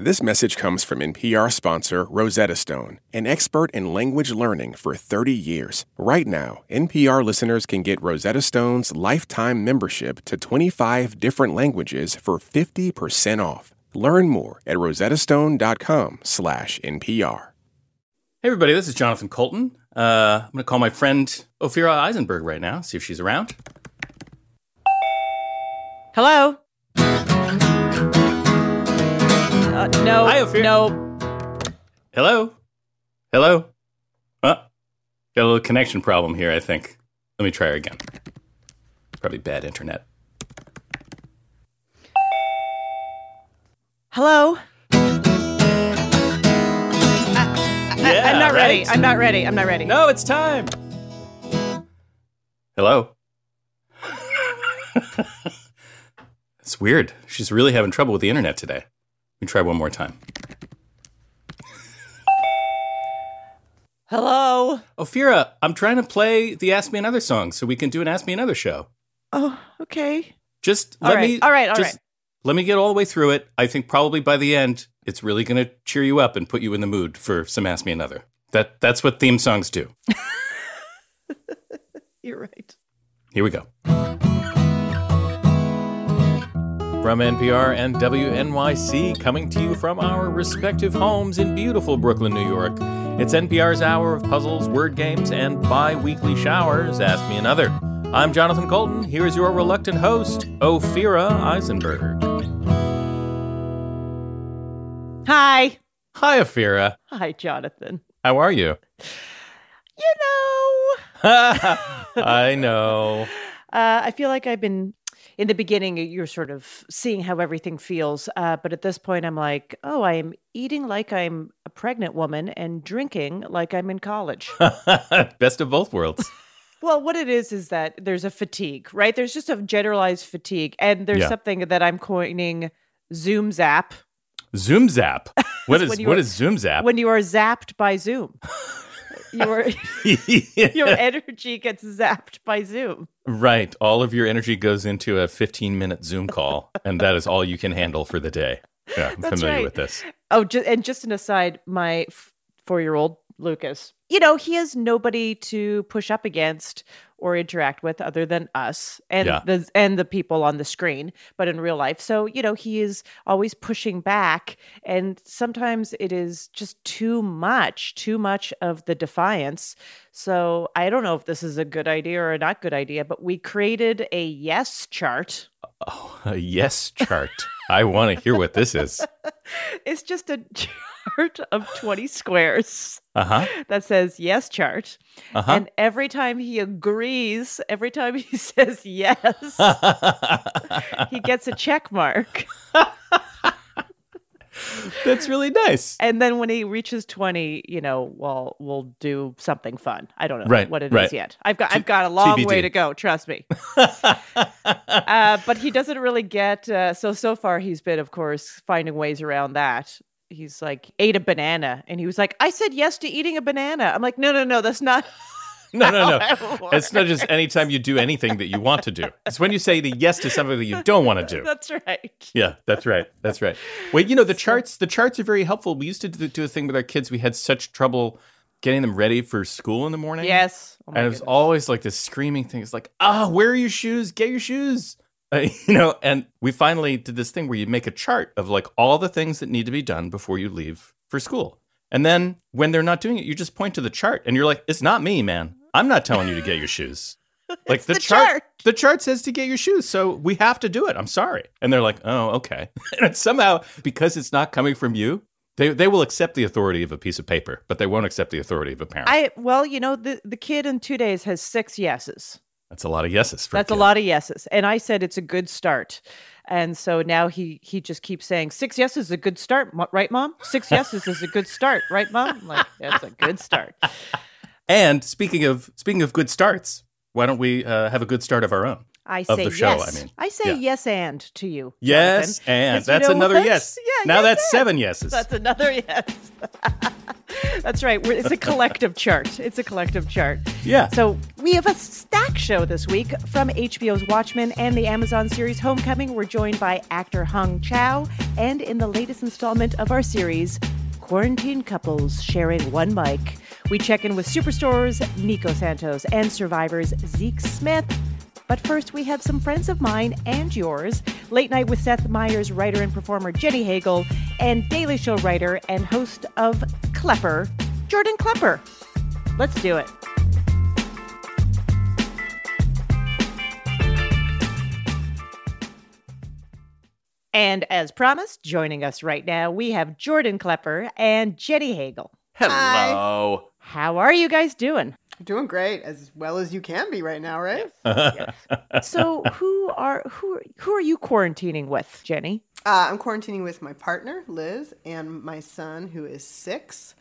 This message comes from NPR sponsor Rosetta Stone, an expert in language learning for 30 years. Right now, NPR listeners can get Rosetta Stone's lifetime membership to 25 different languages for 50% off. Learn more at rosettastone.com/npr. Hey everybody, this is Jonathan Coulton. Uh, I'm going to call my friend Ophira Eisenberg right now, see if she's around. Hello. Uh, no. Hi, Ophira. No. Hello? Hello? Uh, got a little connection problem here, I think. Let me try her again. Probably bad internet. Hello. Yeah, I'm not ready. right? I'm not ready. I'm not ready. No, it's time. Hello? it's weird. She's really having trouble with the internet today. Let me try one more time. Hello. Ophira, I'm trying to play the Ask Me Another song so we can do an Ask Me Another show. Oh, okay. Just All let right, me all right, all just right. Let me get all the way through it. I think probably by the end it's really going to cheer you up and put you in the mood for some Ask Me Another. That that's what theme songs do. You're right. Here we go. From NPR and WNYC, coming to you from our respective homes in beautiful Brooklyn, New York. It's NPR's hour of puzzles, word games, and bi weekly showers. Ask me another. I'm Jonathan Coulton. Here's your reluctant host, Ophira Eisenberg. Hi. Hi, Ophira. Hi, Jonathan. How are you? You know, I know. uh, I feel like I've been in the beginning. You're sort of seeing how everything feels, uh, but at this point, I'm like, oh, I am eating like I'm a pregnant woman and drinking like I'm in college. Best of both worlds. Well, what it is is that there's a fatigue, right? There's just a generalized fatigue, and there's Yeah. something that I'm coining Zoom zap. Zoom Zap. What is what were- is Zoom Zap? When you are zapped by Zoom, your your energy gets zapped by Zoom. Right. All of your energy goes into a 15 minute Zoom call, and that is all you can handle for the day. Yeah, I'm That's familiar right. with this. Oh, ju- and just an aside, my four year old Lucas, you know, he has nobody to push up against or interact with other than us and Yeah. the and the people on the screen, but in real life. So, you know, he is always pushing back and sometimes it is just too much, too much of the defiance. So, I don't know if this is a good idea or a not good idea, but we created a yes chart. Oh, a yes chart. I want to hear what this is. It's just a chart of 20 squares. Uh huh. that says yes chart. Uh huh. And every time he agrees, every time he says yes, he gets a check mark. That's really nice. And then when he reaches 20, you know, well, we'll do something fun. I don't know Right, what it is right. yet. I've got I've got a long TBD. way to go, trust me. uh, but he doesn't really get uh, so so far he's been of course finding ways around that. He's like ate a banana and he was like, "I said yes to eating a banana." I'm like, "No, no, no, that's not No, no, no. It's not just anytime you do anything that you want to do. It's when you say the yes to something that you don't want to do. That's right. Yeah, that's right. That's right. Wait, you know the charts. The charts are very helpful. We used to do, a thing with our kids. We had such trouble getting them ready for school in the morning. Yes. Oh and it was goodness. always like this screaming thing. It's like, ah, where are your shoes? Get your shoes. Uh, you know, and we finally did this thing where you make a chart of like all the things that need to be done before you leave for school. And then when they're not doing it, you just point to the chart and you're like, it's not me, man. I'm not telling you to get your shoes. Like the, the chart, chart. the chart says to get your shoes, so we have to do it. I'm sorry. And they're like, oh, okay. and somehow, because it's not coming from you, they they will accept the authority of a piece of paper, but they won't accept the authority of a parent. I well, you know, the the kid in two days has six yeses. That's a lot of yeses. For That's a kid. lot of yeses, and I said it's a good start. And so now he he just keeps saying six yeses is a good start, right, mom? Six yeses is a good start, right, mom? I'm like that's a good start. And speaking of speaking of good starts, why don't we uh, have a good start of our own? I Of say the show, yes. I mean. I say Yeah. yes and to you. Yes, Jonathan. and 'Cause you that's know another what? yes. Yeah, now yes that's and. seven yeses. That's another yes. That's right. We're, it's a collective chart. It's a collective chart. Yeah. So we have a stack show this week from HBO's Watchmen and the Amazon series Homecoming. We're joined by actor Hong Chau, and in the latest installment of our series, quarantine couples sharing one mic. We check in with superstars Nico Santos and survivors Zeke Smith. But first, we have some friends of mine and yours. Late Night with Seth Meyers writer and performer Jenny Hagel, and Daily Show writer and host of Klepper, Jordan Klepper. Let's do it. And as promised, joining us right now, we have Jordan Klepper and Jenny Hagel. Hello. How are you guys doing? Doing great, as well as you can be right now, right? Yes. So, who are who are, who are you quarantining with, Jenny? Uh, I'm quarantining with my partner, Liz, and my son, who is six.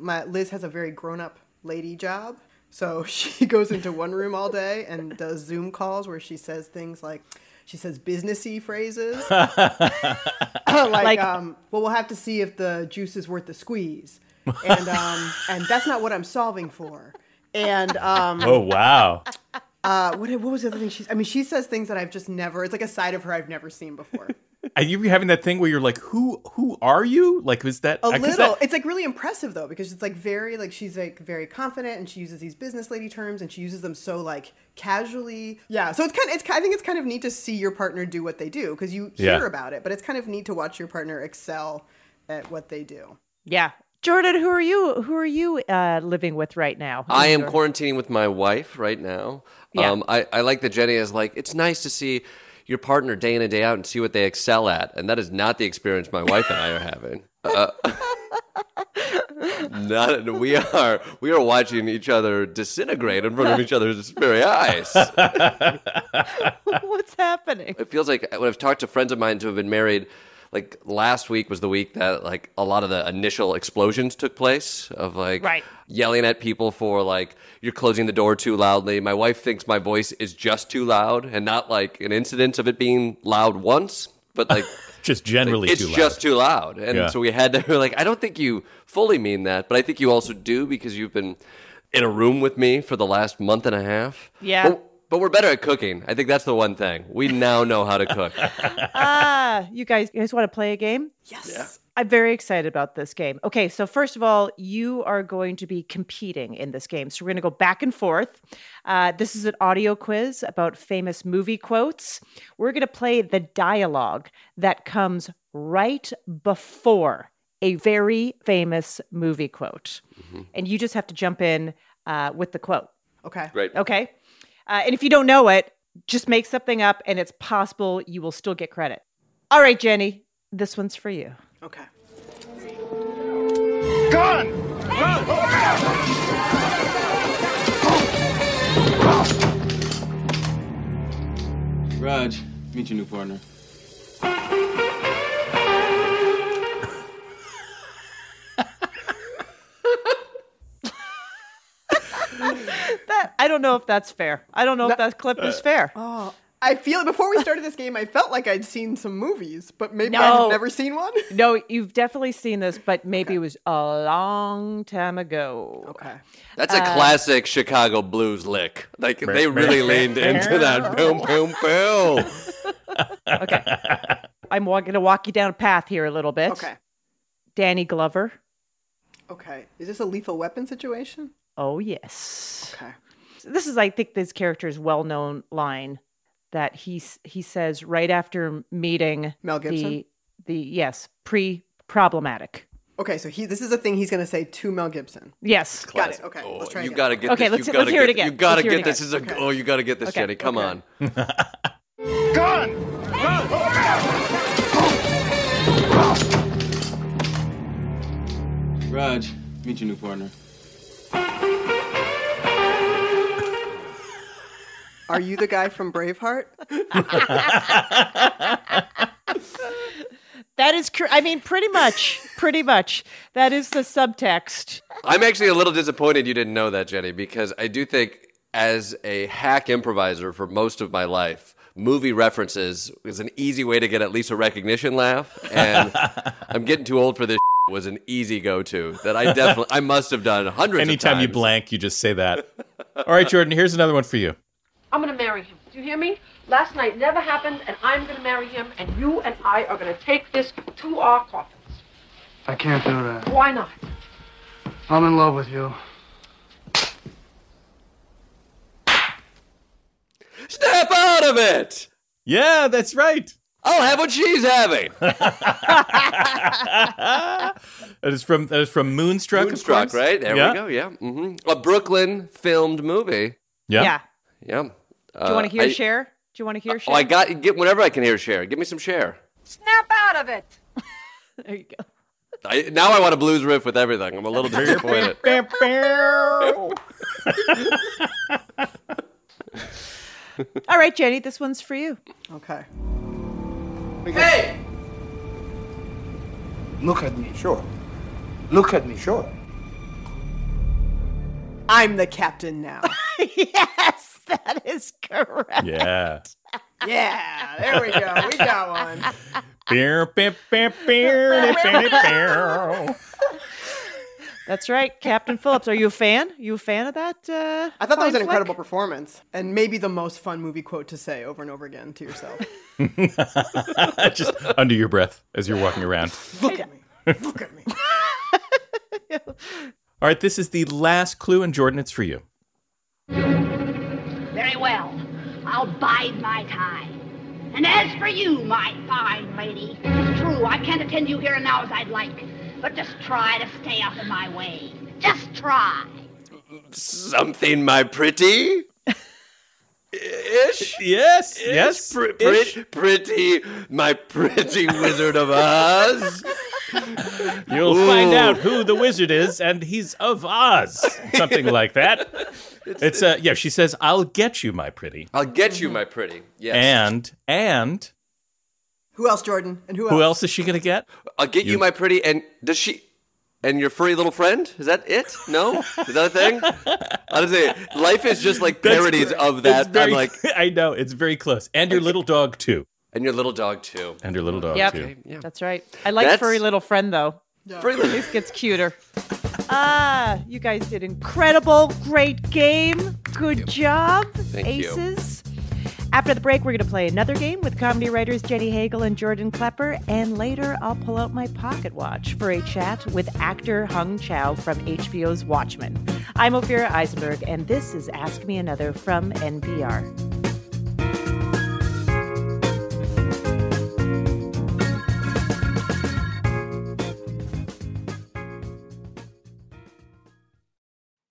My Liz has a very grown-up lady job, so she goes into one room all day and does Zoom calls where she says things like, she says businessy phrases, like, Like- um, "Well, we'll have to see if the juice is worth the squeeze," and um, and that's not what I'm solving for. And um, Oh wow. uh, what, what was the other thing she? I mean, she says things that I've just never. It's like a side of her I've never seen before. Are you having that thing where you're like, who who are you? Like, was that A 'cause little. that- It's like really impressive though, because it's like very like she's like very confident and she uses these business lady terms and she uses them so like casually. Yeah. So it's kind of it's I think it's kind of neat to see your partner do what they do because you hear Yeah. about it, but it's kind of neat to watch your partner excel at what they do. Yeah, Jordan. Who are you? Who are you uh, living with right now? I am Your- quarantining with my wife right now. Yeah. Um, I, I like that Jenny is like, it's nice to see your partner day in and day out and see what they excel at. And that is not the experience my wife and I are having. Uh, not, we are we are watching each other disintegrate in front of each other's very eyes. What's happening? It feels like when I've talked to friends of mine who have been married, like last week was the week that like a lot of the initial explosions took place of like Right. yelling at people for like you're closing the door too loudly. My wife thinks my voice is just too loud and not like an incident of it being loud once, but like just generally it's too loud. just too loud. And Yeah. so we had to we're like I don't think you fully mean that, but I think you also do because you've been in a room with me for the last month and a half. Yeah. But, but we're better at cooking. I think that's the one thing. We now know how to cook. Ah, you guys, you guys want to play a game? Yes. I'm very excited about this game. Okay, so first of all, you are going to be competing in this game. So we're going to go back and forth. Uh, this is an audio quiz about famous movie quotes. We're going to play the dialogue that comes right before a very famous movie quote. And you just have to jump in uh, with the quote. Okay. Great. Okay. Uh, and if you don't know it, just make something up and it's possible you will still get credit. All right, Jenny, this one's for you. Okay. Gun! Raj, meet your new partner. That I don't know if that's fair. I don't know if that clip is fair. Oh, I feel before we started this game, I felt like I'd seen some movies, but maybe No. I've never seen one. No, you've definitely seen this, but maybe it was a long time ago. Okay. That's a uh, classic Chicago blues lick. Like they really leaned into that. Boom, boom, boom. Okay. I'm going to walk you down a path here a little bit. Okay. Danny Glover. Okay. Is this a lethal weapon situation? Oh, yes. Okay. This is, I think, this character's well known line that he, he says right after meeting Mel Gibson? the, the yes, pre problematic. Okay, so he this is a thing he's gonna say to Mel Gibson. Yes. Got it. Okay. Oh, let's try it. you again. gotta get Okay, this. let's- you let's gotta hear it get- again. You gotta Let's hear it get this. again. This is a. Okay. Oh, you gotta get this, Okay, Jenny. Come okay. on. Raj, meet your new partner. Are you the guy from Braveheart? That is, cr- I mean, pretty much, pretty much. That is the subtext. I'm actually a little disappointed you didn't know that, Jenny, because I do think as a hack improviser for most of my life, movie references is an easy way to get at least a recognition laugh. And I'm getting too old for this, was an easy go-to that I definitely I must have done hundreds Anytime of times. Anytime you blank, you just say that. All right, Jordan, here's another one for you. I'm gonna marry him. Do you hear me? Last night never happened, and I'm gonna marry him, and you and I are gonna take this to our coffins. I can't do that. Why not? I'm in love with you. Snap out of it. Yeah, that's right. I'll have what she's having. That is from that is from Moonstruck. Moonstruck, course. right? There yeah. we go. Yeah, mm-hmm. a Brooklyn filmed movie. Yeah. Yeah. Yeah. Do you want to uh, hear I, Cher? Do you want to hear Cher? Oh, I got get whenever I can hear Cher. Give me some Cher. Snap out of it. There you go. I, now I want a blues riff with everything. I'm a little disappointed. All right, Jenny, this one's for you. Okay. Hey! Look at me. Sure. Look at me. Sure. I'm the captain now. yes, that is correct. Yeah. yeah, there we go. We got one. Beer, beer, beer, beer, beer, beer. That's right, Captain Phillips. Are you a fan? you a fan of that? Uh, I thought that was fine an incredible performance and maybe the most fun movie quote to say over and over again to yourself. Just under your breath as you're walking around. Look at me. Look at me. All right, this is the last clue, and Jordan, it's for you. Very well. I'll bide my time. And as for you, my fine lady, it's true, I can't attend you here and now as I'd like. But just try to stay out of my way. Just try. Something, my pretty. Ish. Yes, yes. Pr- pre- pretty, my pretty Wizard of Oz. You'll find out who the wizard is, and he's of Oz. Something like that. It's uh, yeah. She says, "I'll get you, my pretty," I'll get you, my pretty. Yes. and and Who else, Jordan? And who else? who else is she gonna get? I'll get you. my pretty. And does she? And your furry little friend? Is that it? No? Is that a thing? Honestly, life is just like parodies of that. Very, I'm like, I know it's very close. And your little dog too. And your little dog too. And your little dog Yep. too. Yeah. That's right. I like That's- furry little friend though. Furry little. This gets cuter. Ah, you guys did incredible. Great game. Good job, Thank you. aces. After the break, we're going to play another game with comedy writers Jenny Hagel and Jordan Klepper. And later, I'll pull out my pocket watch for a chat with actor Hong Chau from HBO's Watchmen. I'm Ophira Eisenberg, and this is Ask Me Another from NPR.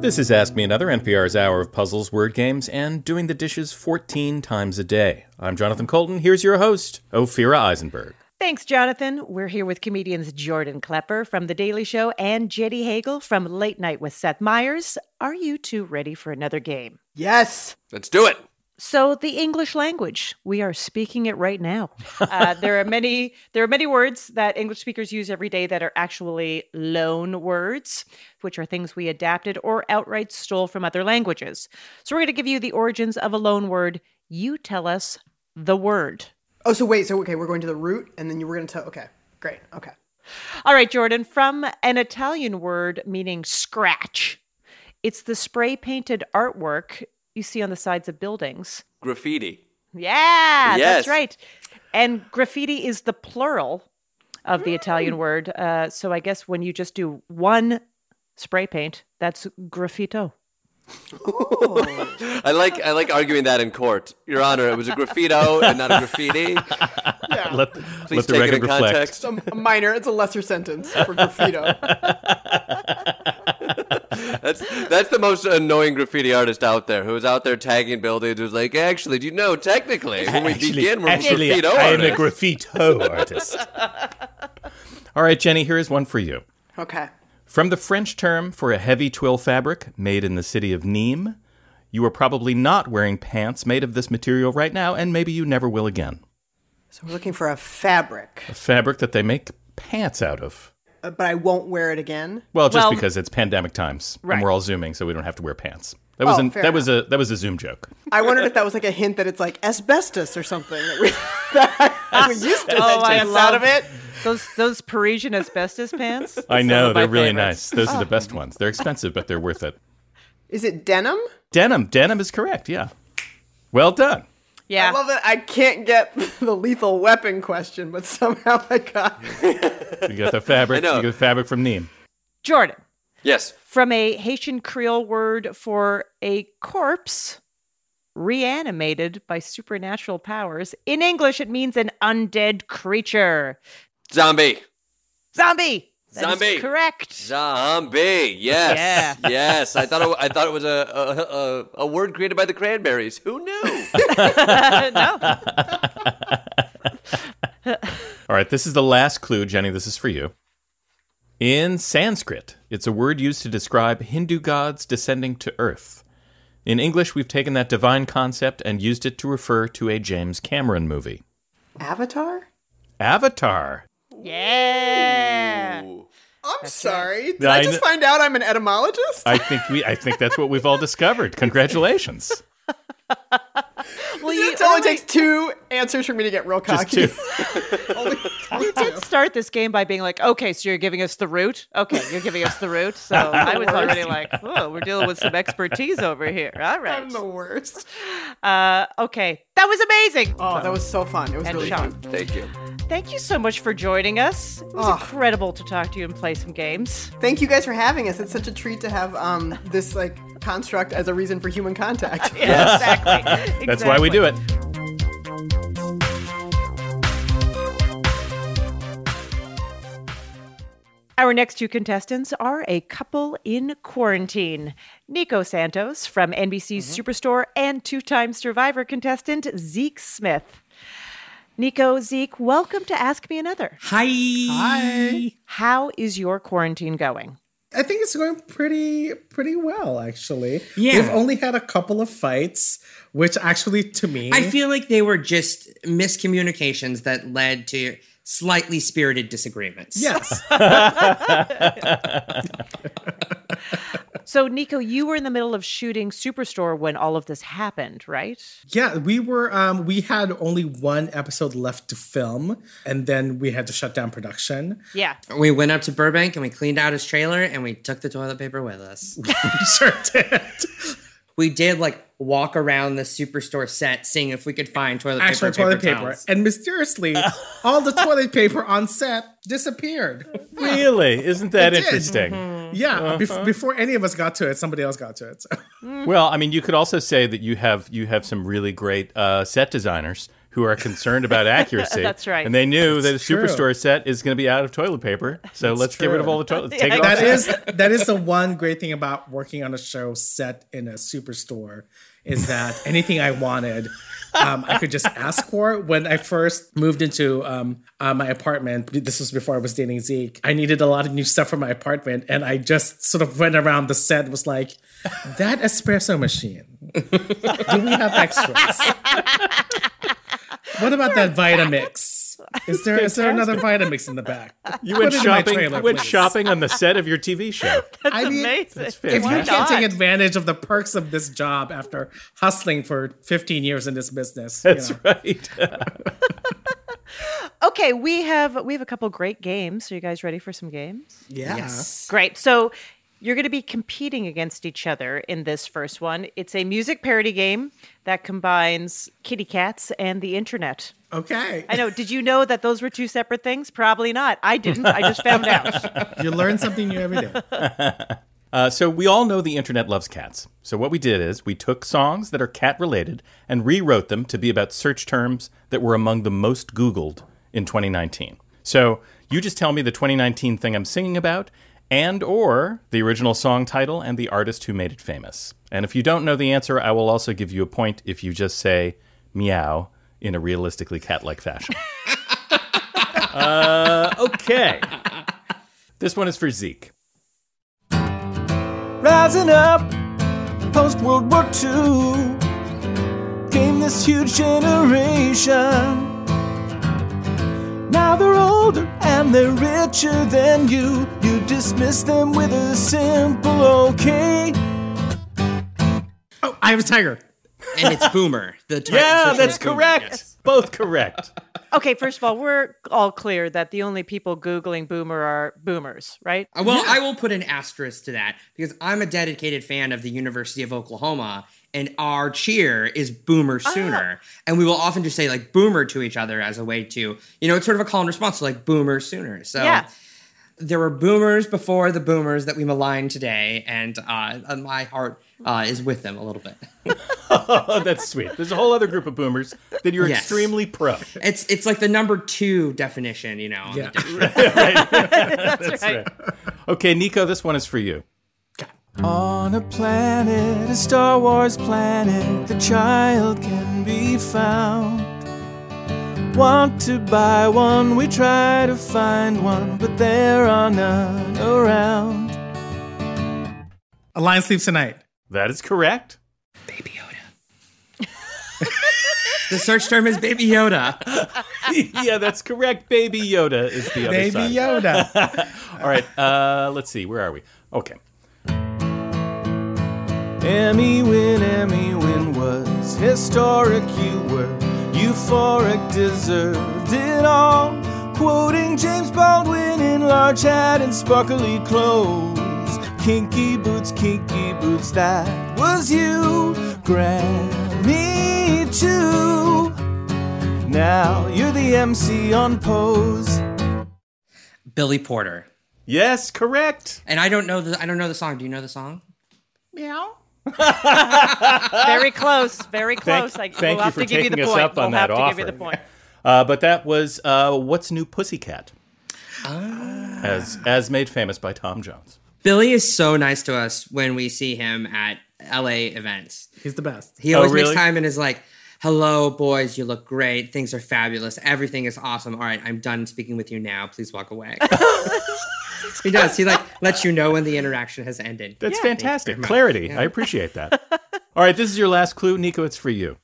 This is Ask Me Another, NPR's hour of puzzles, word games, and doing the dishes 14 times a day. I'm Jonathan Coulton. Here's your host, Ophira Eisenberg. Thanks, Jonathan. We're here with comedians Jordan Klepper from The Daily Show and Jenny Hagel from Late Night with Seth Meyers. Are you two ready for another game? Yes. Let's do it. So, the English language, we are speaking it right now. Uh, there are many there are many words that English speakers use every day that are actually loan words, which are things we adapted or outright stole from other languages. So, we're going to give you the origins of a loan word. You tell us the word. Oh, so wait. So okay, we're going to the root, and then you were going to tell. Okay. Great. Okay. All right, Jordan, from an Italian word meaning scratch. It's the spray painted artwork you see on the sides of buildings. Graffiti. Yeah, Yes. that's right. And graffiti is the plural of the Italian word. Uh, so I guess when you just do one spray paint, that's graffito. I like I like arguing that in court, Your Honor. It was a graffito and not a graffiti. let, Please let the take it in reflect. context. It's a, a minor, it's a lesser sentence for graffito. That's that's the most annoying graffiti artist out there who's out there tagging buildings. Who's like, actually, do you know technically when we begin, we're actually, graffito I am a artists." graffito artist. All right, Jenny, here is one for you. Okay. From the French term for a heavy twill fabric made in the city of Nîmes, you are probably not wearing pants made of this material right now, and maybe you never will again. So we're looking for a fabric, A fabric that they make pants out of. But I won't wear it again. Well, just Well- because it's pandemic times Right. and we're all zooming, so we don't have to wear pants. That was Oh, an, fair that was a that was a Zoom joke. I wondered if that was like a hint that it's like asbestos or something that we, that we used to Oh, make I pants love out of it. Those those Parisian asbestos pants. I know they're really favorites. nice. Those are the best ones. They're expensive, but they're worth it. Is it denim? Denim, denim is correct. Yeah, well done. Yeah. I love that I can't get the lethal weapon question, but somehow I got. You got the fabric. I know. You got the fabric from Nîmes. Jordan, Yes. from a Haitian Creole word for a corpse reanimated by supernatural powers. In English, it means an undead creature. Zombie. Zombie. That is Zombie. correct. Zombie. Yes. Yes. I thought it, I thought it was a, a, a, a word created by the Cranberries. Who knew? no. All right, this is the last clue, Jenny. This is for you. In Sanskrit, it's a word used to describe Hindu gods descending to earth. In English, we've taken that divine concept and used it to refer to a James Cameron movie. Avatar? Avatar. Yeah. I'm sorry. Did I I just kn- find out I'm an etymologist? I think we I think that's what we've all discovered. Congratulations. Well, you, it only early- takes two answers for me to get real Just cocky. two. you did start this game by being like, okay, so you're giving us the root? Okay, you're giving us the root. So I was already like, oh, we're dealing with some expertise over here. All right. I'm the worst. Uh, okay, that was amazing. Oh, that was so fun. It was And really Sean. fun. Thank you. Thank you so much for joining us. It was Oh. incredible to talk to you and play some games. Thank you guys for having us. It's such a treat to have um, this like construct as a reason for human contact. Yeah, exactly. That's why we do it. Our next two contestants are a couple in quarantine. Nico Santos from NBC's Superstore and two time Survivor contestant Zeke Smith. Nico, Zeke, welcome to Ask Me Another. Hi. Hi. How is your quarantine going? I think it's going pretty pretty well actually. Yeah. We've only had a couple of fights, which actually to me I feel like they were just miscommunications that led to slightly spirited disagreements. Yes. So, Nico, you were in the middle of shooting Superstore when all of this happened, right? Yeah, we were um we had only one episode left to film and then we had to shut down production. Yeah. We went up to Burbank and we cleaned out his trailer and we took the toilet paper with us. we sure did. We did like walk around the superstore set seeing if we could find toilet Actual paper. toilet paper paper. And mysteriously, all the toilet paper on set disappeared. Really? Isn't that It did. interesting? Yeah, Uh-huh. before any of us got to it, somebody else got to it. So. Well, I mean, you could also say that you have you have some really great uh, set designers who are concerned about accuracy. That's right. And they knew that a true. superstore set is going to be out of toilet paper, so let's get rid of all the toilet. Take it off. that is that is the one great thing about working on a show set in a superstore is that anything I wanted, um, I could just ask for. When I first moved into um, uh, my apartment, this was before I was dating Zeke. I needed a lot of new stuff for my apartment, and I just sort of went around the set. and Was like, that espresso machine. Do we have extras? What about that Vitamix? Is there is there another Vitamix in the back? You went Put it in my shopping. trailer, you went please. shopping on the set of your TV show. That's I mean, amazing. That's if you can't take advantage of the perks of this job after hustling for 15 years in this business, you That's know. right. Okay, we have we have a couple great games. Are you guys ready for some games? Yeah. Yes. Great. So you're going to be competing against each other in this first one. It's a music parody game that combines kitty cats and the internet. Okay. I know. Did you know that those were two separate things? Probably not. I didn't. I just found out. You learn something new every day. Uh, so we all know the internet loves cats. So what we did is we took songs that are cat related and rewrote them to be about search terms that were among the most Googled in 2019. So you just tell me the 2019 thing I'm singing about and or the original song title and the artist who made it famous. And if you don't know the answer, I will also give you a point if you just say meow in a realistically cat-like fashion. uh, okay. This one is for Zeke. Rising up post World War II came this huge generation. Now they're older and they're richer than you. You dismiss them with a simple okay. Oh, I have a tiger. And it's Boomer. The ti- Yeah, search that's term Boomer, correct. yes. Both correct. Okay, first of all, we're all clear that the only people Googling boomer are boomers, right? Uh, Well, I will put an asterisk to that because I'm a dedicated fan of the University of Oklahoma, and our cheer is Boomer Sooner, and we will often just say like Boomer to each other as a way to, you know, it's sort of a call and response to like Boomer Sooner. So Yeah. there were Boomers before the Boomers that we malign today, and uh, my heart uh, is with them a little bit. oh, that's sweet. There's a whole other group of boomers that you're Yes. extremely pro. It's it's like the number two definition, you know. on the Yeah. dictionary. That's, right. Okay, Nico, this one is for you. On a planet, a Star Wars planet, the child can be found. Want to buy one, we try to find one, but there are none around. A lion sleeps tonight. That is correct. Baby Yoda. the search term is Baby Yoda. yeah, that's correct. Baby Yoda is the other Baby side. Yoda. All right, uh, let's see. Where are we? Okay. Emmy win, Emmy win was historic. You were euphoric, deserved it all. Quoting James Baldwin in large hat and sparkly clothes. Kinky boots, kinky boots, that was you. Grammy too. Now you're the MC on Pose. Billy Porter. Yes, correct. And I don't know the I don't know the song. Do you know the song? Meow. Very close. Very Thank, close. I, thank we'll you have for to give you taking the us point. up on we'll that have to offer. give you the point. Uh, but that was uh, What's New Pussycat, Ah. as as made famous by Tom Jones. Billy is so nice to us when we see him at LA events. He's the best. He Oh, always really? makes time and is like, "Hello, boys. You look great. Things are fabulous. Everything is awesome. All right, I'm done speaking with you now. Please walk away." he does. He like lets you know when the interaction has ended. That's Thank you fantastic. Clarity. Yeah. I appreciate that. All right, this is your last clue. Nico, it's for you.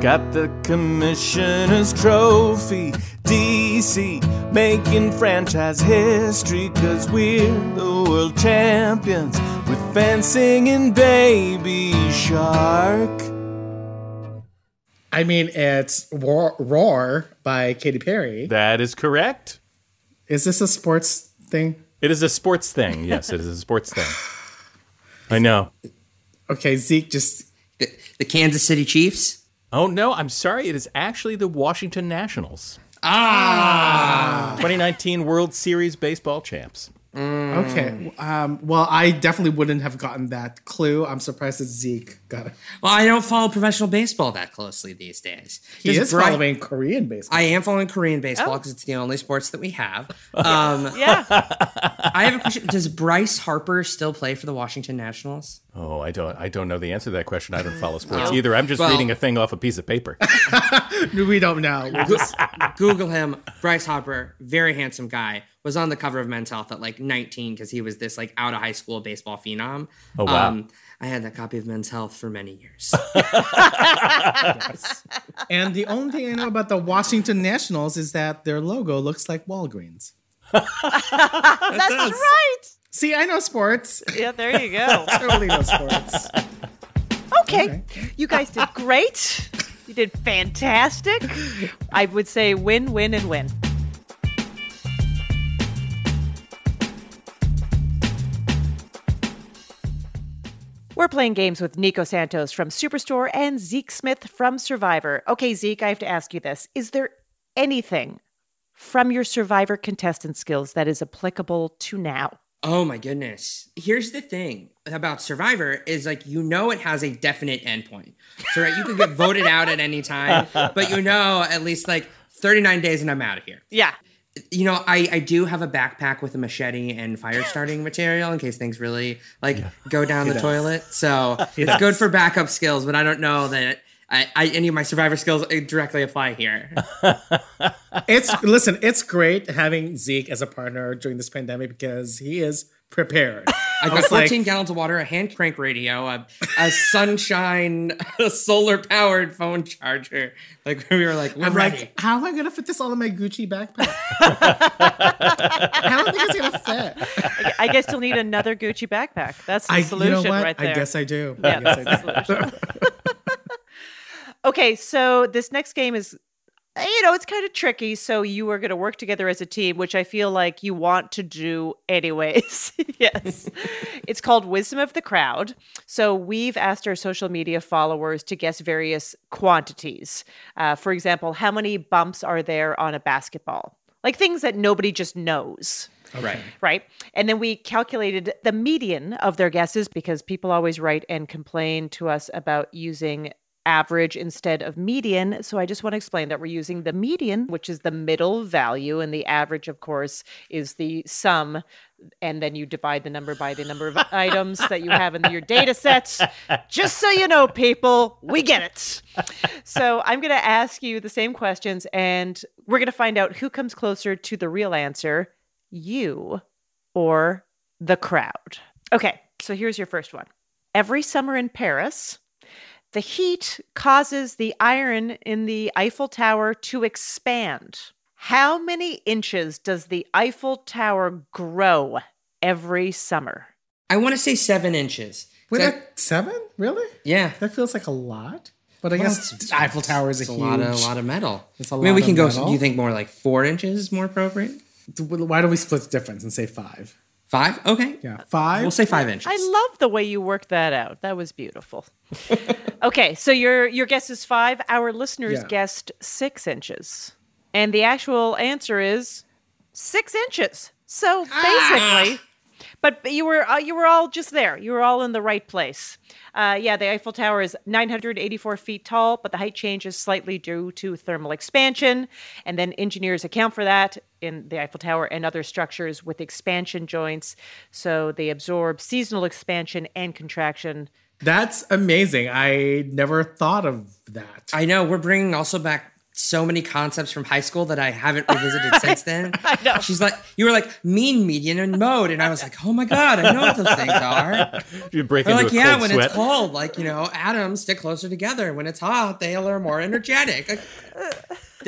Got the commissioner's trophy, DC, making franchise history, cause we're the world champions with fencing and Baby Shark. I mean, it's Roar, Roar by Katy Perry. That is correct. Is this a sports thing? It is a sports thing. Yes, it is a sports thing. I know. Okay, Zeke just. The, the Kansas City Chiefs. Oh no, I'm sorry. It is actually the Washington Nationals, Ah. 2019 World Series baseball champs. Okay. Um, well, I definitely wouldn't have gotten that clue. I'm surprised that Zeke got it. Well, I don't follow professional baseball that closely these days. He Does is Bri- following Korean baseball. I am following Korean baseball Oh. because it's the only sports that we have. Um, Yeah. I have a question. Does Bryce Harper still play for the Washington Nationals? Oh, I don't. I don't know the answer to that question. I don't follow sports Oh. either. I'm just Well- reading a thing off a piece of paper. we don't know. We're just- Google him. Bryce Harper, very handsome guy, was on the cover of Men's Health at like 19 because he was this like out of high school baseball phenom. Um, Oh, wow. I had that copy of Men's Health for many years. and the only thing I know about the Washington Nationals is that their logo looks like Walgreens. That's right. See, I know sports. Yeah, there you go. totally know sports. Okay. You guys did great. You did fantastic. I would say win, win, and win. We're playing games with Nico Santos from Superstore and Zeke Smith from Survivor. Okay, Zeke, I have to ask you this. Is there anything from your Survivor contestant skills that is applicable to now? Oh my goodness. Here's the thing about Survivor is like you know it has a definite endpoint. So right, you could get voted out at any time, but you know at least like 39 days and I'm out of here. Yeah. You know, I, I do have a backpack with a machete and fire starting material in case things really like go down He the does. toilet. So He it's does. good for backup skills, but I don't know that I, I any of my survivor skills eh, directly apply here. It's listen, it's great having Zeke as a partner during this pandemic because he is prepared. I've got was like- 14 gallons of water, a hand crank radio, a, a sunshine, a solar powered phone charger. Like we were like, we're I'm ready. like, how am I gonna fit this all in my Gucci backpack? I don't think it's gonna fit. I I guess you'll need another Gucci backpack. That's the I, solution you know what? right there. I guess I do. Yeah, I guess that's I the do. solution. Okay, so this next game is, you know, it's kind of tricky. So you are going to work together as a team, which I feel like you want to do anyways. yes. it's called Wisdom of the Crowd. So we've asked our social media followers to guess various quantities. Uh, for example, how many bumps are there on a basketball? Like things that nobody just knows. Right. Right. And then we calculated the median of their guesses because people always write and complain to us about using average instead of median. So I just want to explain that we're using the median, which is the middle value, and the average, of course, is the sum. And then you divide the number by the number of items that you have in your data sets. Just so you know, people, we get it. So I'm going to ask you the same questions, and we're going to find out who comes closer to the real answer you or the crowd. Okay, so here's your first one. Every summer in Paris, the heat causes the iron in the Eiffel Tower to expand. How many inches does the Eiffel Tower grow every summer? I want to say seven inches. Wait, So- that seven? Really? yeah. That feels like a lot. But I Well, guess it's- the Eiffel Tower is a, It's a huge. lot of, a lot of metal. It's a I mean, we lot can of go. Do you think more like four inches is more appropriate? Why don't we split the difference and say five? Five? Okay. Yeah, five. We'll say five inches. I love the way you worked that out. That was beautiful. okay, so your your guess is five. Our listeners Yeah. guessed six inches, and the actual answer is six inches. So basically, but but you were uh, you were all just there. You were all in the right place. Uh, yeah, the Eiffel Tower is 984 feet tall, but the height changes slightly due to thermal expansion, and then engineers account for that in the Eiffel Tower and other structures with expansion joints, so they absorb seasonal expansion and contraction. That's amazing. I never thought of that. I know we're bringing also back so many concepts from high school that I haven't revisited since then. I know. She's like, you were like mean, median, and mode, and I was like, oh my god, I know what those things are. You break They're into like, a yeah, cold when sweat. it's cold, like you know, atoms stick closer together. When it's hot, they are more energetic. Like,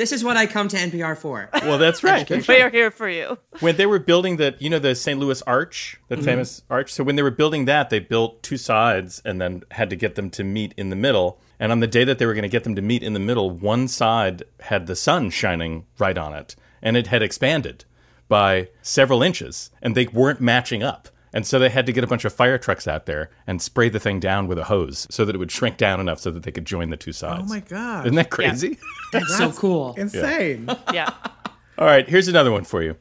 this is what I come to NPR for. Well, that's right. That's we are here for you. When they were building the, you know, the St. Louis Arch, that Mhm. famous arch. So when they were building that, they built two sides and then had to get them to meet in the middle. And on the day that they were going to get them to meet in the middle, one side had the sun shining right on it, and it had expanded by several inches, and they weren't matching up. And so they had to get a bunch of fire trucks out there and spray the thing down with a hose so that it would shrink down enough so that they could join the two sides. Oh my god. Isn't that crazy? That's so cool. Insane. Yeah. All right, here's another one for you.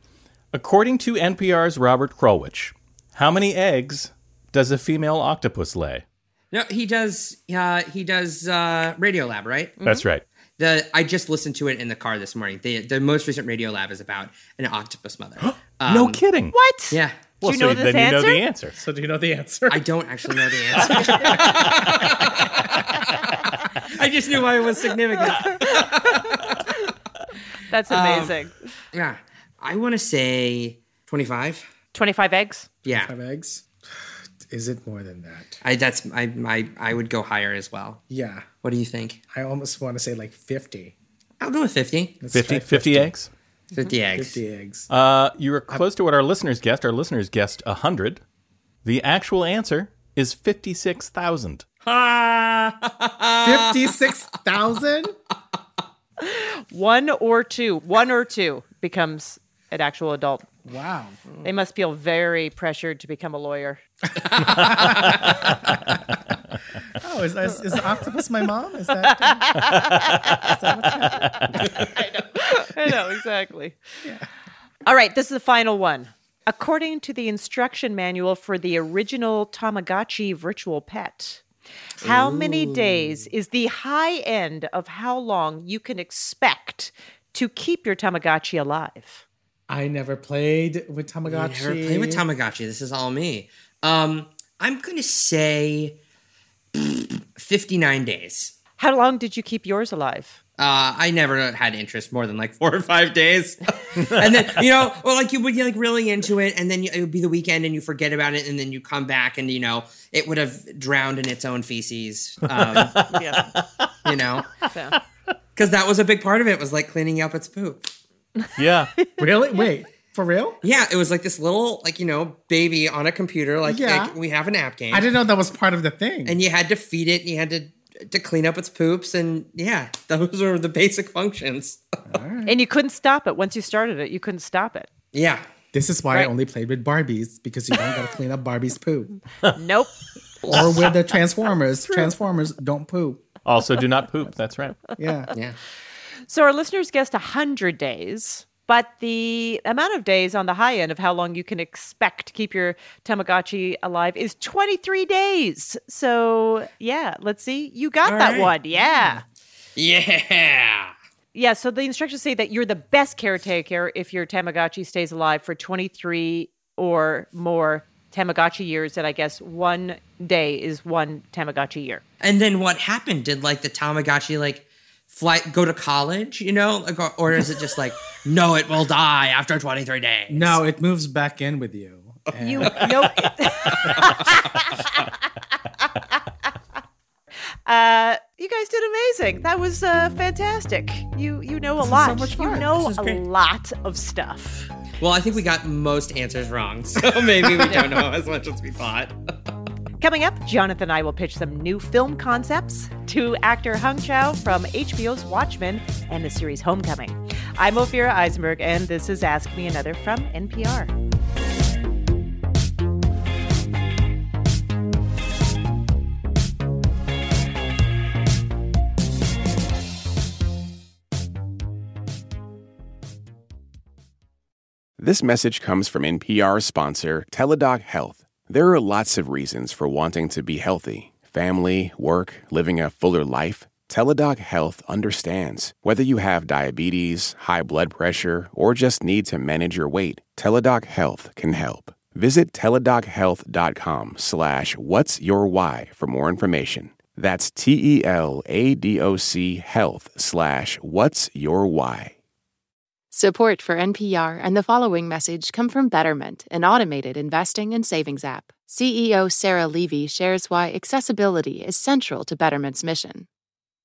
According to NPR's Robert Krulwich, how many eggs does a female octopus lay? No, he does. Uh, he does uh, Radiolab, right? That's right. The I just listened to it in the car this morning. The the most recent Radiolab is about an octopus mother. no Um, kidding. What? Yeah. Well, so then you know the answer. So do you know the answer? I don't actually know the answer. I just knew why it was significant. That's Um, amazing. Yeah, I want to say twenty-five. 25 eggs? Yeah, Five eggs. Is it more than that? I that's I I I would go higher as well. Yeah. What do you think? I almost want to say like 50. I'll go with fifty. Let's 50, try 50 eggs? Fifty eggs. 50 eggs. Uh, you were close to what our listeners guessed. Our listeners guessed 100. The actual answer is 56,000. Fifty-six thousand. One or two, one or two becomes an actual adult. Wow. They must feel very pressured to become a lawyer. Oh, is, is, is Octopus my mom? Is that? I know, I know exactly. All right, this is the final one. According to the instruction manual for the original Tamagotchi virtual pet, how many days is the high end of how long you can expect to keep your Tamagotchi alive? I never played with Tamagotchi. I never played with Tamagotchi. This is all me. Um, I'm gonna say 59 days. How long did you keep yours alive? Uh, I never had interest more than like four or five days, and then you know, or like you would get like really into it, and then you, it would be the weekend, and you forget about it, and then you come back, and you know, it would have drowned in its own feces. Um, yeah. you know, because that was a big part of it was like cleaning up its poop. Yeah. Really? Wait, for real? Yeah, it was like this little like you know baby on a computer, like, Yeah. like we have an app game. I didn't know that was part of the thing. and you had to feed it, and you had to to clean up its poops, and yeah, those were the basic functions. and you couldn't stop it. Once you started it, you couldn't stop it. Yeah. This is why I only played with Barbies because you don't got to clean up Barbie's poop. Nope. or with the Transformers. Transformers don't poop. Also, do not poop. That's right. Yeah. Yeah. So our listeners guessed 100 days, but the amount of days on the high end of how long you can expect to keep your Tamagotchi alive is 23 days. So, yeah, let's see. You got All that right. one. Yeah. Yeah. Yeah, so the instructions say that you're the best caretaker if your Tamagotchi stays alive for 23 or more Tamagotchi years. And I guess one day is one Tamagotchi year. And then what happened? Did like the Tamagotchi like fly go to college? You know, like, or, or is it just like no, it will die after twenty three days? No, it moves back in with you. You know. uh, you guys did amazing. That was uh, fantastic. You you know a This is lot. so much You know a great. lot of stuff. Well, I think we got most answers wrong, so maybe we don't know as much as we thought. Coming up, Jonathan and I will pitch some new film concepts to actor Hong Chau from HBO's Watchmen and the series Homecoming. I'm Ophira Eisenberg, and this is Ask Me Another from NPR. This message comes from NPR sponsor Teladoc Health. There are lots of reasons for wanting to be healthy family, work, living a fuller life. Teladoc Health understands. Whether you have diabetes, high blood pressure, or just need to manage your weight, Teladoc Health can help. Visit teladochealth.com slash what's your why for more information. That's T-E-L-A-D-O-C health slash what's your why. Support for NPR and the following message come from Betterment, an automated investing and savings app. CEO Sarah Levy shares why accessibility is central to Betterment's mission.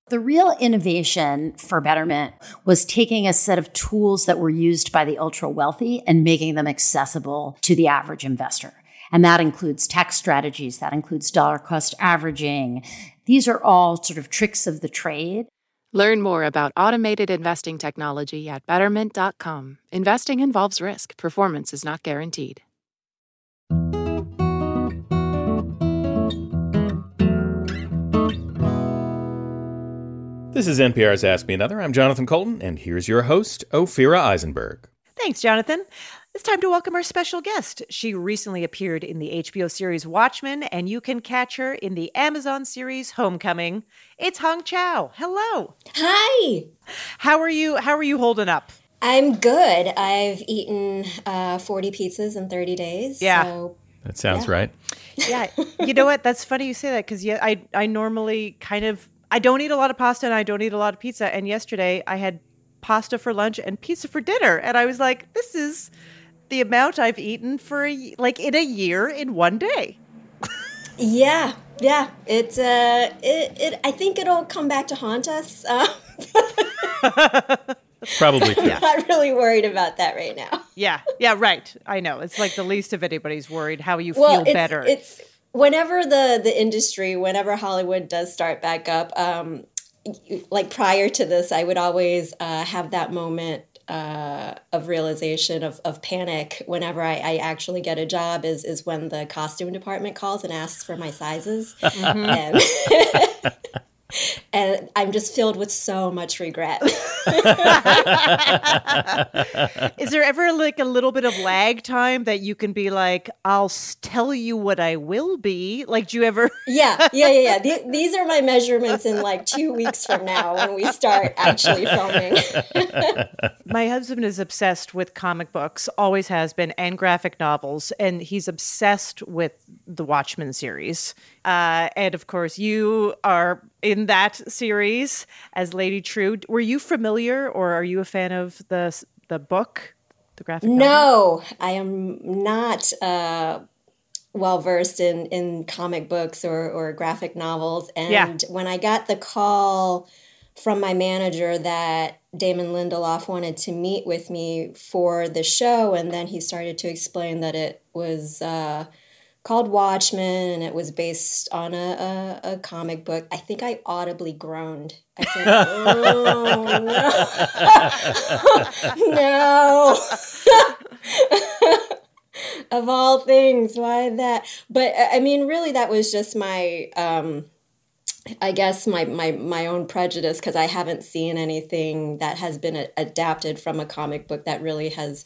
The real innovation for Betterment was taking a set of tools that were used by the ultra wealthy and making them accessible to the average investor. And that includes tax strategies, that includes dollar cost averaging. These are all sort of tricks of the trade. Learn more about automated investing technology at betterment.com. Investing involves risk, performance is not guaranteed. This is NPR's Ask Me Another. I'm Jonathan Coulton, and here's your host, Ophira Eisenberg. Thanks, Jonathan. It's time to welcome our special guest. She recently appeared in the HBO series Watchmen, and you can catch her in the Amazon series Homecoming. It's Hong Chau. Hello. Hi. How are you? How are you holding up? I'm good. I've eaten uh, 40 pizzas in 30 days. Yeah. So That sounds Yeah. right. Yeah, you know what? That's funny you say that because yeah, I I normally kind of I don't eat a lot of pasta and I don't eat a lot of pizza. And yesterday I had pasta for lunch and pizza for dinner, and I was like, this is the amount I've eaten for a, y- like in a year in one day. yeah, yeah. It's uh, it, it, I think it'll come back to haunt us. Uh, Probably. I'm not really worried about that right now. Yeah, yeah, right. I know it's like the least of anybody's worried how you well, feel it's, better. It's whenever the the industry, whenever Hollywood does start back up, um, like prior to this, I would always uh, have that moment uh, of realization of, of panic whenever I, I actually get a job is is when the costume department calls and asks for my sizes. and, and I'm just filled with so much regret. Is there ever like a little bit of lag time that you can be like, I'll tell you what I will be? Like, do you ever? yeah, yeah, yeah, yeah. The- these are my measurements in like two weeks from now when we start actually filming. My husband is obsessed with comic books, always has been, and graphic novels, and he's obsessed with the Watchmen series. Uh, and of course, you are in that series as Lady Trieu. Were you familiar, or are you a fan of the the book, the graphic? novel? No, I am not uh, well versed in in comic books or or graphic novels. And Yeah. when I got the call from my manager that Damon Lindelof wanted to meet with me for the show, and then he started to explain that it was. Uh, called Watchmen, and it was based on a, a, a comic book. I think I audibly groaned. I said, "Oh no, no!" of all things, why that? But uh, I mean, really, that was just my. Um, I guess my my my own prejudice because I haven't seen anything that has been a- adapted from a comic book that really has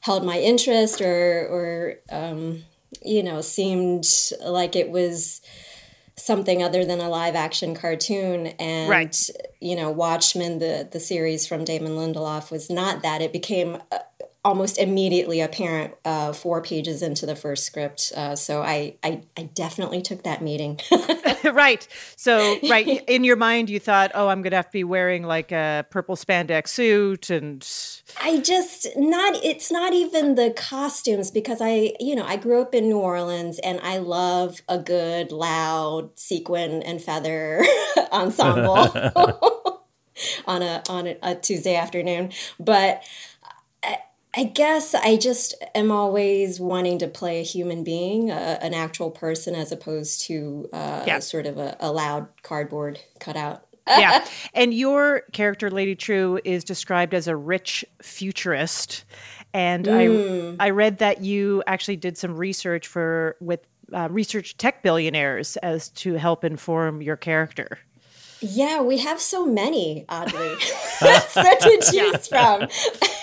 held my interest or or um, you know seemed like it was something other than a live action cartoon and Right. you know Watchmen the the series from Damon Lindelof was not that it became almost immediately apparent uh, four pages into the first script. Uh, so I, I I definitely took that meeting. Right. So, right in your mind, you thought, "Oh, I'm going to have to be wearing like a purple spandex suit," and I just not it's not even the costumes because I you know I grew up in New Orleans and I love a good loud sequin and feather ensemble on a on a, a Tuesday afternoon. But I, guess I just am always wanting to play a human being, a, an actual person, as opposed to uh, Yeah. sort of a, a loud cardboard cutout. yeah. And your character, Lady Trieu, is described as a rich futurist. And Mm. I I read that you actually did some research for with uh, research tech billionaires as to help inform your character. Yeah, we have so many, oddly, so to choose from.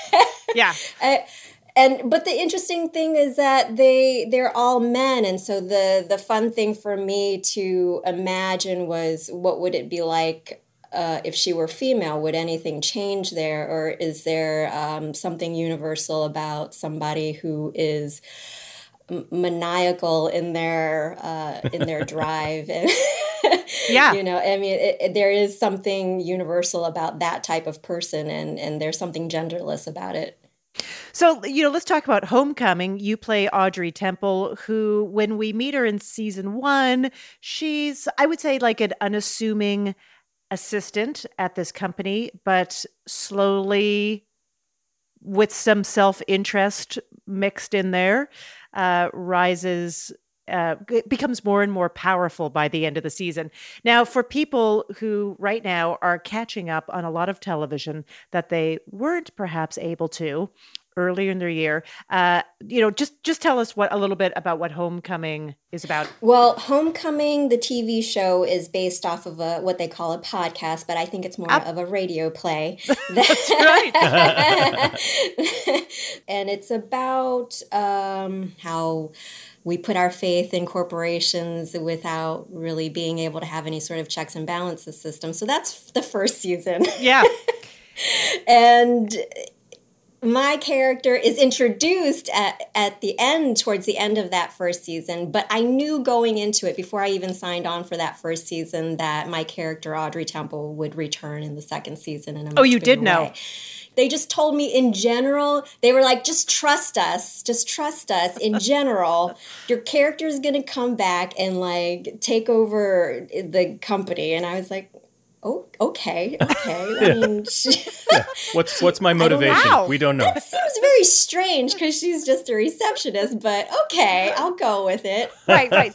yeah. Uh, and but the interesting thing is that they they're all men, and so the the fun thing for me to imagine was what would it be like uh, if she were female? Would anything change there, or is there um, something universal about somebody who is maniacal in their uh, in their drive and Yeah. you know i mean it, it- there is something universal about that type of person and and there's something genderless about it So, you know, let's talk about Homecoming. You play Audrey Temple, who, when we meet her in season one, she's, I would say, like an unassuming assistant at this company, but slowly, with some self interest mixed in there, uh, rises. Uh, becomes more and more powerful by the end of the season. Now, for people who right now are catching up on a lot of television that they weren't perhaps able to earlier in their year, uh, you know, just just tell us what a little bit about what Homecoming is about. well homecoming the tv show is based off of a what they call a podcast but i think it's more of a radio play. That's right. And it's about um, how we put our faith in corporations without really being able to have any sort of checks and balances system. So that's the first season. Yeah. and my character is introduced at, at the end towards the end of that first season but i knew going into it before i even signed on for that first season that my character audrey temple would return in the second season in a Oh, you did bigger know. they just told me in general they were like just trust us just trust us in general. Your character is going to come back and like take over the company. And i was like oh, okay, okay. Yeah. I mean, she, What's what's my I don't motivation? We don't know. That seems very strange because she's just a receptionist, but okay, I'll go with it. Right, right.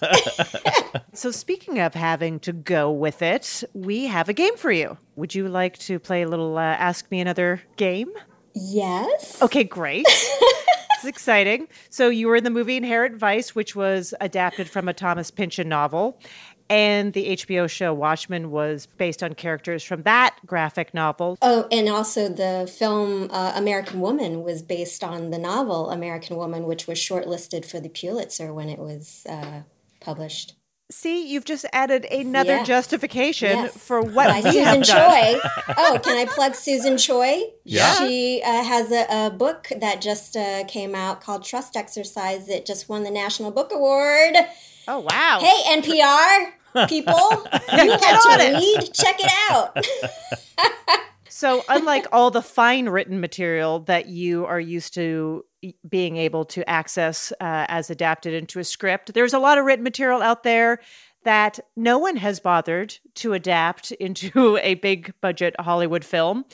so, speaking of having to go with it, we have a game for you. Would you like to play a little uh, Ask Me Another game? Yes. Okay, great. It's exciting. So, you were in the movie Inherent Vice, which was adapted from a Thomas Pynchon novel. And the HBO show Watchmen was based on characters from that graphic novel. Oh, and also the film uh, American Woman was based on the novel American Woman, which was shortlisted for the Pulitzer when it was uh, published. See, you've just added another Yeah. justification Yes. for what By we have Susan done. Choi. Oh, can I plug Susan Choi? Yeah. She uh, has a, a book that just uh, came out called Trust Exercise. It just won the National Book Award. Oh, wow. Hey, NPR people, you on to it. read? Check it out. So, unlike all the fine written material that you are used to being able to access uh, as adapted into a script, there's a lot of written material out there that no one has bothered to adapt into a big budget Hollywood film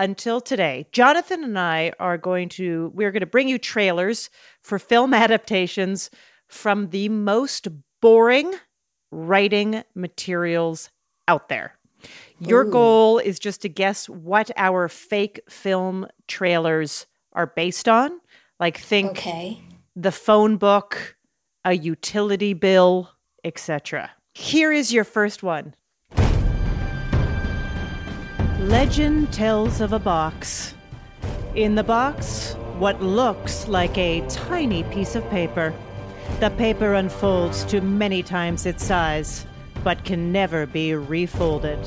until today. Jonathan and I are going to we're going to bring you trailers for film adaptations from the most boring writing materials out there. Your Ooh. goal is just to guess what our fake film trailers are based on. Like think Okay. the phone book, a utility bill, etc. Here is your first one. Legend tells of a box. In the box, what looks like a tiny piece of paper. The paper unfolds to many times its size, but can never be refolded.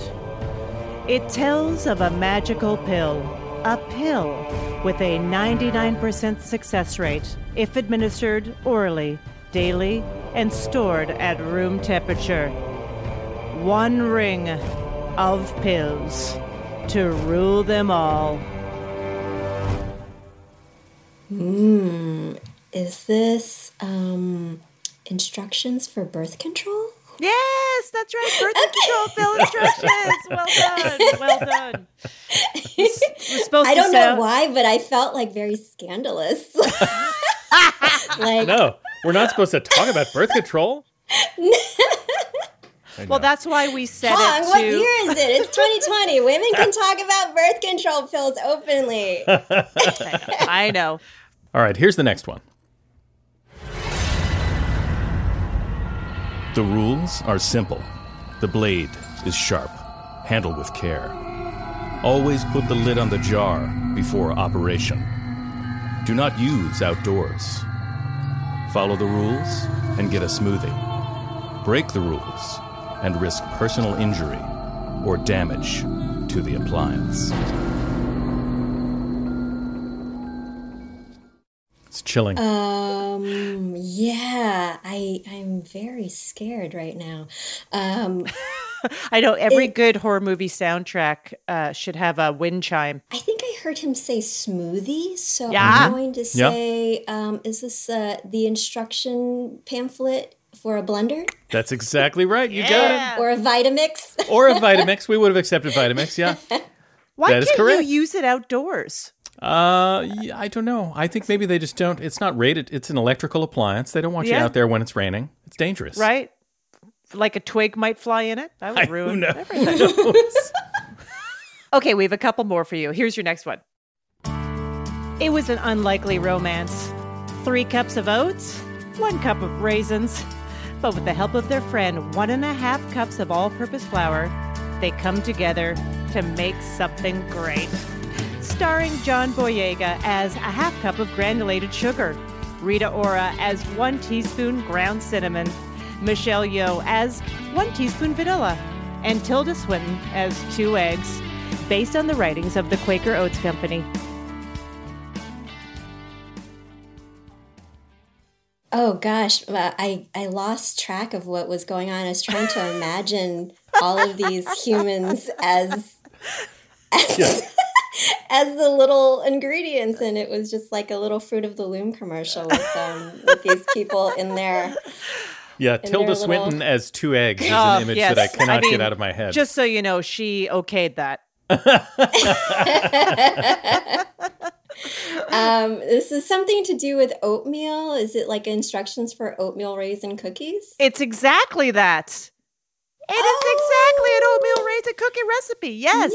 It tells of a magical pill, a pill with a 99% success rate if administered orally, daily, and stored at room temperature. One ring of pills to rule them all. Hmm. Is this um, instructions for birth control? Yes, that's right. Birth control pill instructions. Well done. Well done. This was supposed I don't know sound- why, but I felt like very scandalous. like, No, we're not supposed to talk about birth control. Well, that's why we said Hong, it what year is it? It's 2020. Women can talk about birth control pills openly. I know. All right, here's the next one. The rules are simple. The blade is sharp. Handle with care. Always put the lid on the jar before operation. Do not use outdoors. Follow the rules and get a smoothie. Break the rules and risk personal injury or damage to the appliance. It's chilling. Um, yeah, I I'm very scared right now. Um, I know every good horror movie soundtrack uh, should have a wind chime. I think I heard him say smoothie, so Yeah. I'm going to Yeah. say, um, is this uh, the instruction pamphlet for a blender That's exactly right. You got it. or a Vitamix? Or a Vitamix. We would have accepted Vitamix, yeah. Why That is can't correct. you use it outdoors? Uh, yeah, I don't know. I think maybe they just don't. It's not rated. It's an electrical appliance. They don't want you out there when it's raining. It's dangerous. Right? Like a twig might fly in it. That I- would who ruin everything. okay, we have a couple more for you. Here's your next one. It was an unlikely romance. Three cups of oats, one cup of raisins. But with the help of their friend, one and a half cups of all purpose flour, they come together to make something great. Starring John Boyega as a half cup of granulated sugar, Rita Ora as one teaspoon ground cinnamon, Michelle Yeoh as one teaspoon vanilla, and Tilda Swinton as two eggs, based on the writings of the Quaker Oats Company. Oh gosh, I I lost track of what was going on. I was trying to imagine all of these humans as as, as the little ingredients, and it was just like a little Fruit of the Loom commercial with um with these people in there. Yeah, in Tilda their Swinton little- as two eggs is Oh, an image yes. that I cannot mean, get out of my head. Just so you know, she okayed that. um, this is something to do with oatmeal. Is it like instructions for oatmeal raisin cookies? It's exactly that. It is exactly an oatmeal raisin cookie recipe. Yes.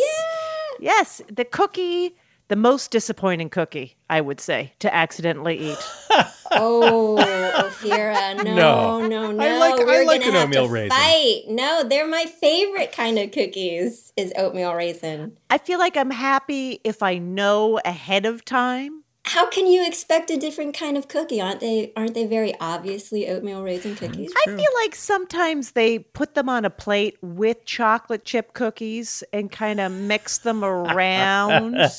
Yes. The cookie, the most disappointing cookie, I would say, to accidentally eat. Oh, Ophira, no, No. no, no. I like- We're like an oatmeal raisin. Fight. No, they're my favorite kind of cookies. Is oatmeal raisin. I feel like I'm happy if I know ahead of time. How can you expect a different kind of cookie? Aren't they? Aren't they very obviously oatmeal raisin cookies? I feel like sometimes they put them on a plate with chocolate chip cookies and kind of mix them around.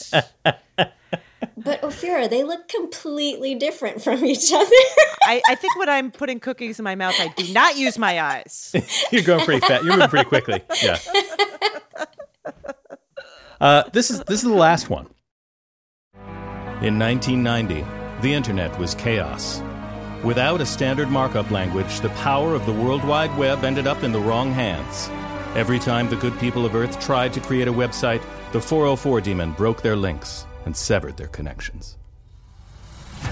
But Ophira, they look completely different from each other. I, I think when I'm putting cookies in my mouth, I do not use my eyes. You're going pretty fast. You're moving pretty quickly. Yeah. Uh, this is this is the last one. In 1990, the internet was chaos. Without a standard markup language, the power of the World Wide Web ended up in the wrong hands. Every time the good people of Earth tried to create a website, the 404 demon broke their links and severed their connections.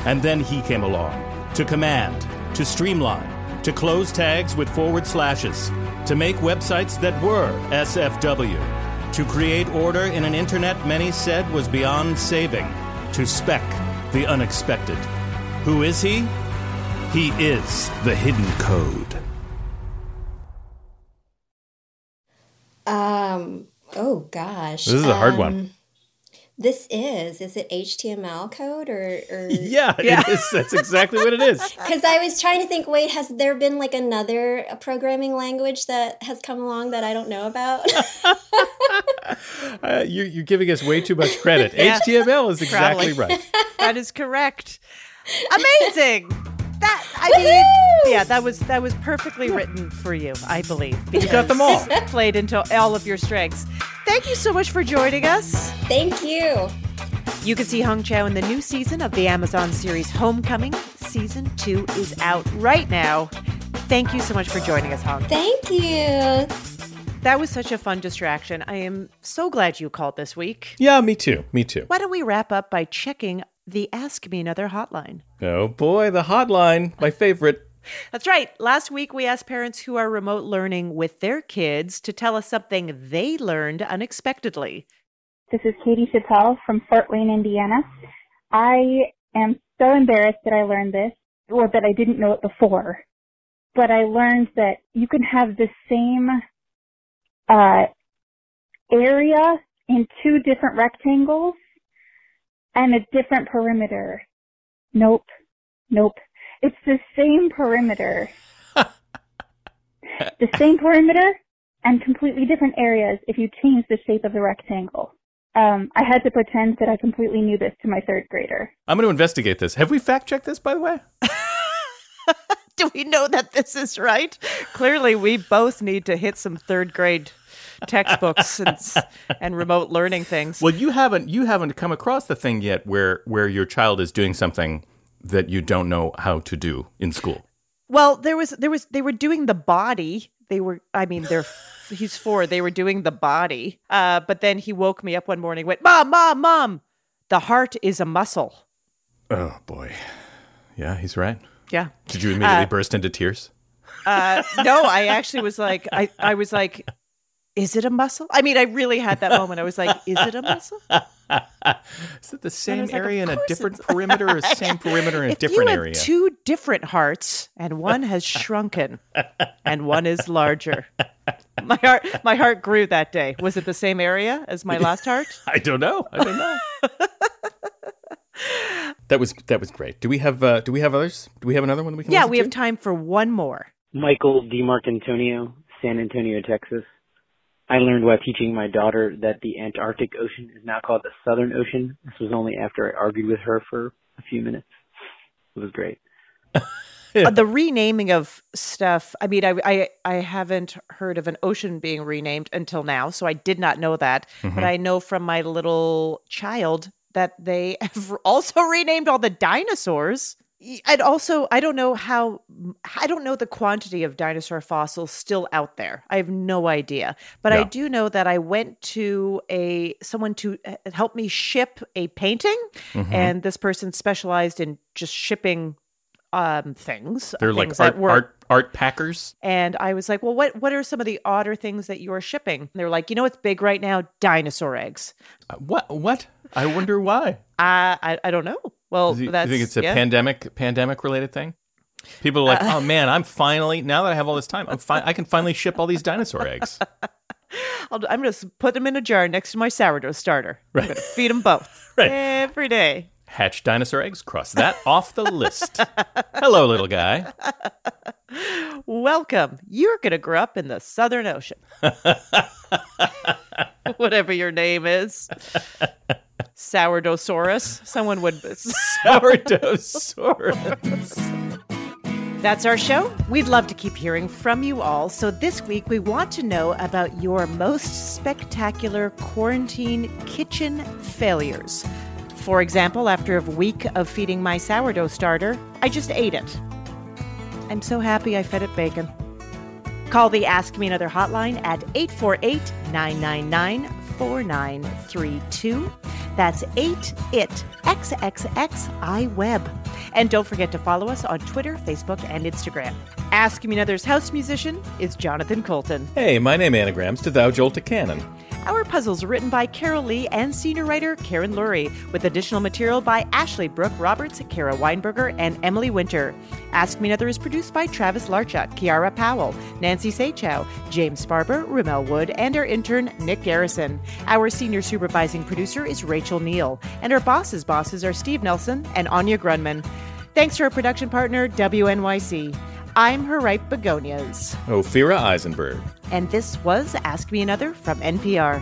And then he came along to command, to streamline, to close tags with forward slashes, to make websites that were SFW, to create order in an internet many said was beyond saving, to spec the unexpected. Who is he? He is the hidden code. Um. Oh gosh. This is a hard one. This is. Is it HTML code or? or... Yeah, it is. That's exactly what it is. Because I was trying to think. Wait, has there been like another programming language that has come along that I don't know about? Uh, you're, you're giving us way too much credit. Yeah. HTML is exactly Probably. right. that is correct. Amazing. That I mean, yeah, that was that was perfectly written for you, I believe. You got them all. because Played into all of your strengths. Thank you so much for joining us. Thank you. You can see Hong Chau in the new season of the Amazon series Homecoming. Season two is out right now. Thank you so much for joining us, Hong. Thank you. That was such a fun distraction. I am so glad you called this week. Yeah, me too. Me too. Why don't we wrap up by checking the Ask Me Another hotline? Oh boy, the hotline, my favorite. That's right. Last week, we asked parents who are remote learning with their kids to tell us something they learned unexpectedly. This is Katie Chappelle from Fort Wayne, Indiana. I am so embarrassed that I learned this, or that I didn't know it before. But I learned that you can have the same uh, area in two different rectangles and a different perimeter. Nope. Nope. It's the same perimeter. the same perimeter and completely different areas if you change the shape of the rectangle. Um, I had to pretend that I completely knew this to my third grader. I'm going to investigate this. Have we fact checked this, by the way? Do we know that this is right? Clearly, we both need to hit some third grade textbooks and, and remote learning things. Well, you haven't you haven't come across the thing yet where where your child is doing something that you don't know how to do in school. Well, there was there was they were doing the body. They were I mean they're he's four. They were doing the body. Uh, but then he woke me up one morning. Went, mom, mom, mom. The heart is a muscle. Oh boy. Yeah, he's right. Yeah. Did you immediately Uh, burst into tears? Uh, no, I actually was like, I, I was like, is it a muscle? I mean, I really had that moment. I was like, is it a muscle? Is it the same was like, area of in a different it's- perimeter or same perimeter in a if different you have area? two different hearts and one has shrunken and one is larger. My heart my heart grew that day. Was it the same area as my last heart? I don't know. I don't know. that was that was great. Do we have uh, do we have others? Do we have another one we can Yeah, listen we to? have time for one more. Michael DiMarcantonio, San Antonio, Texas. I learned while teaching my daughter that the Antarctic Ocean is now called the Southern Ocean. This was only after I argued with her for a few minutes. It was great. Uh, the renaming of stuff. I mean, I, I I haven't heard of an ocean being renamed until now, so I did not know that. Mm-hmm. But I know from my little child that they have also renamed all the dinosaurs. And also, I don't know how, I don't know the quantity of dinosaur fossils still out there. I have no idea. But I do know that I went to a, someone to uh, help me ship a painting. Mhm. And this person specialized in just shipping um things. They're like things that art, were- art art packers. And I was like, well, what, what are some of the odder things that you are shipping? They're like, you know what's big right now? Dinosaur eggs. Uh, What? What? I wonder why. Uh, I, I don't know. Well, you, that's you think it's a yeah. pandemic pandemic related thing? People are like, Uh, oh man, I'm finally now that I have all this time, I'm fi- I can finally ship all these dinosaur eggs. I'll, I'm going to put them in a jar next to my sourdough starter. I'm Right. going to feed them both Right. every day. Hatch dinosaur eggs. Cross that off the list. Hello, little guy. Welcome. You're going to grow up in the Southern Ocean. Whatever your name is. Sourdoughsaurus. Someone would. Sourdoughsaurus. That's our show. We'd love to keep hearing from you all. So this week, we want to know about your most spectacular quarantine kitchen failures. For example, after a week of feeding my sourdough starter, I just ate it. I'm so happy I fed it bacon. Call the Ask Me Another hotline at 848 999 4932. That's 8 it XXX web. And don't forget to follow us on Twitter, Facebook, and Instagram. Ask Me Another's house musician is Jonathan Coulton. Hey, my name anagrams to Thou Jolt a Cannon. Our puzzles written by Carol Lee and senior writer Karen Lurie, with additional material by Ashley Brooke Roberts, Kara Weinberger, and Emily Winter. Ask Me Another is produced by Travis Larchuk, Kiara Powell, Nancy Saechao, James Farber, Rommel Wood, and our intern Nick Garrison. Our senior supervising producer is Rachel Neel, and our bosses' bosses are Steve Nelson and Anya Grundmann. Thanks to our production partner WNYC. I'm her ripe begonias. Ophira Eisenberg. And this was Ask Me Another from NPR.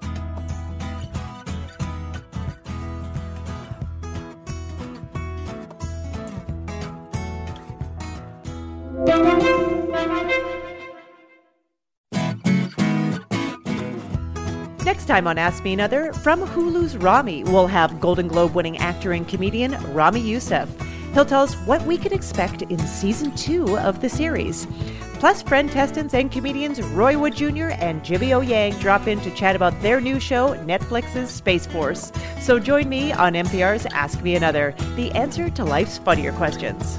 Time on Ask Me Another, from Hulu's Ramy, we'll have Golden Globe winning actor and comedian Ramy Youssef. He'll tell us what we can expect in season two of the series. Plus, friend testants and comedians Roy Wood Jr. and Jimmy O Yang drop in to chat about their new show, Netflix's Space Force. So join me on NPR's Ask Me Another, the answer to life's funnier questions.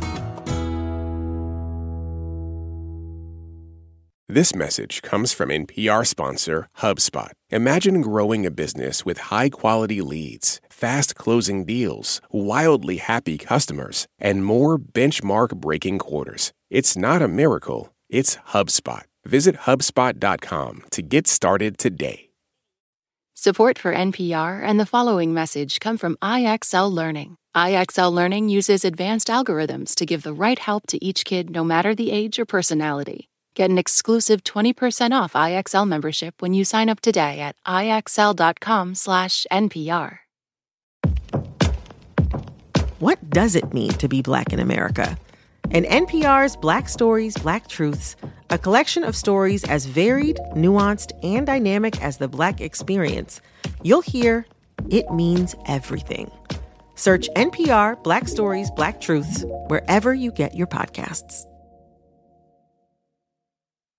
This message comes from NPR sponsor HubSpot. Imagine growing a business with high quality leads, fast closing deals, wildly happy customers, and more benchmark breaking quarters. It's not a miracle, it's HubSpot. Visit HubSpot.com to get started today. Support for NPR and the following message come from IXL Learning. IXL Learning uses advanced algorithms to give the right help to each kid no matter the age or personality. Get an exclusive 20% off IXL membership when you sign up today at IXL.com/NPR. What does it mean to be Black in America? In NPR's Black Stories, Black Truths, a collection of stories as varied, nuanced, and dynamic as the Black experience, you'll hear it means everything. Search NPR Black Stories, Black Truths wherever you get your podcasts.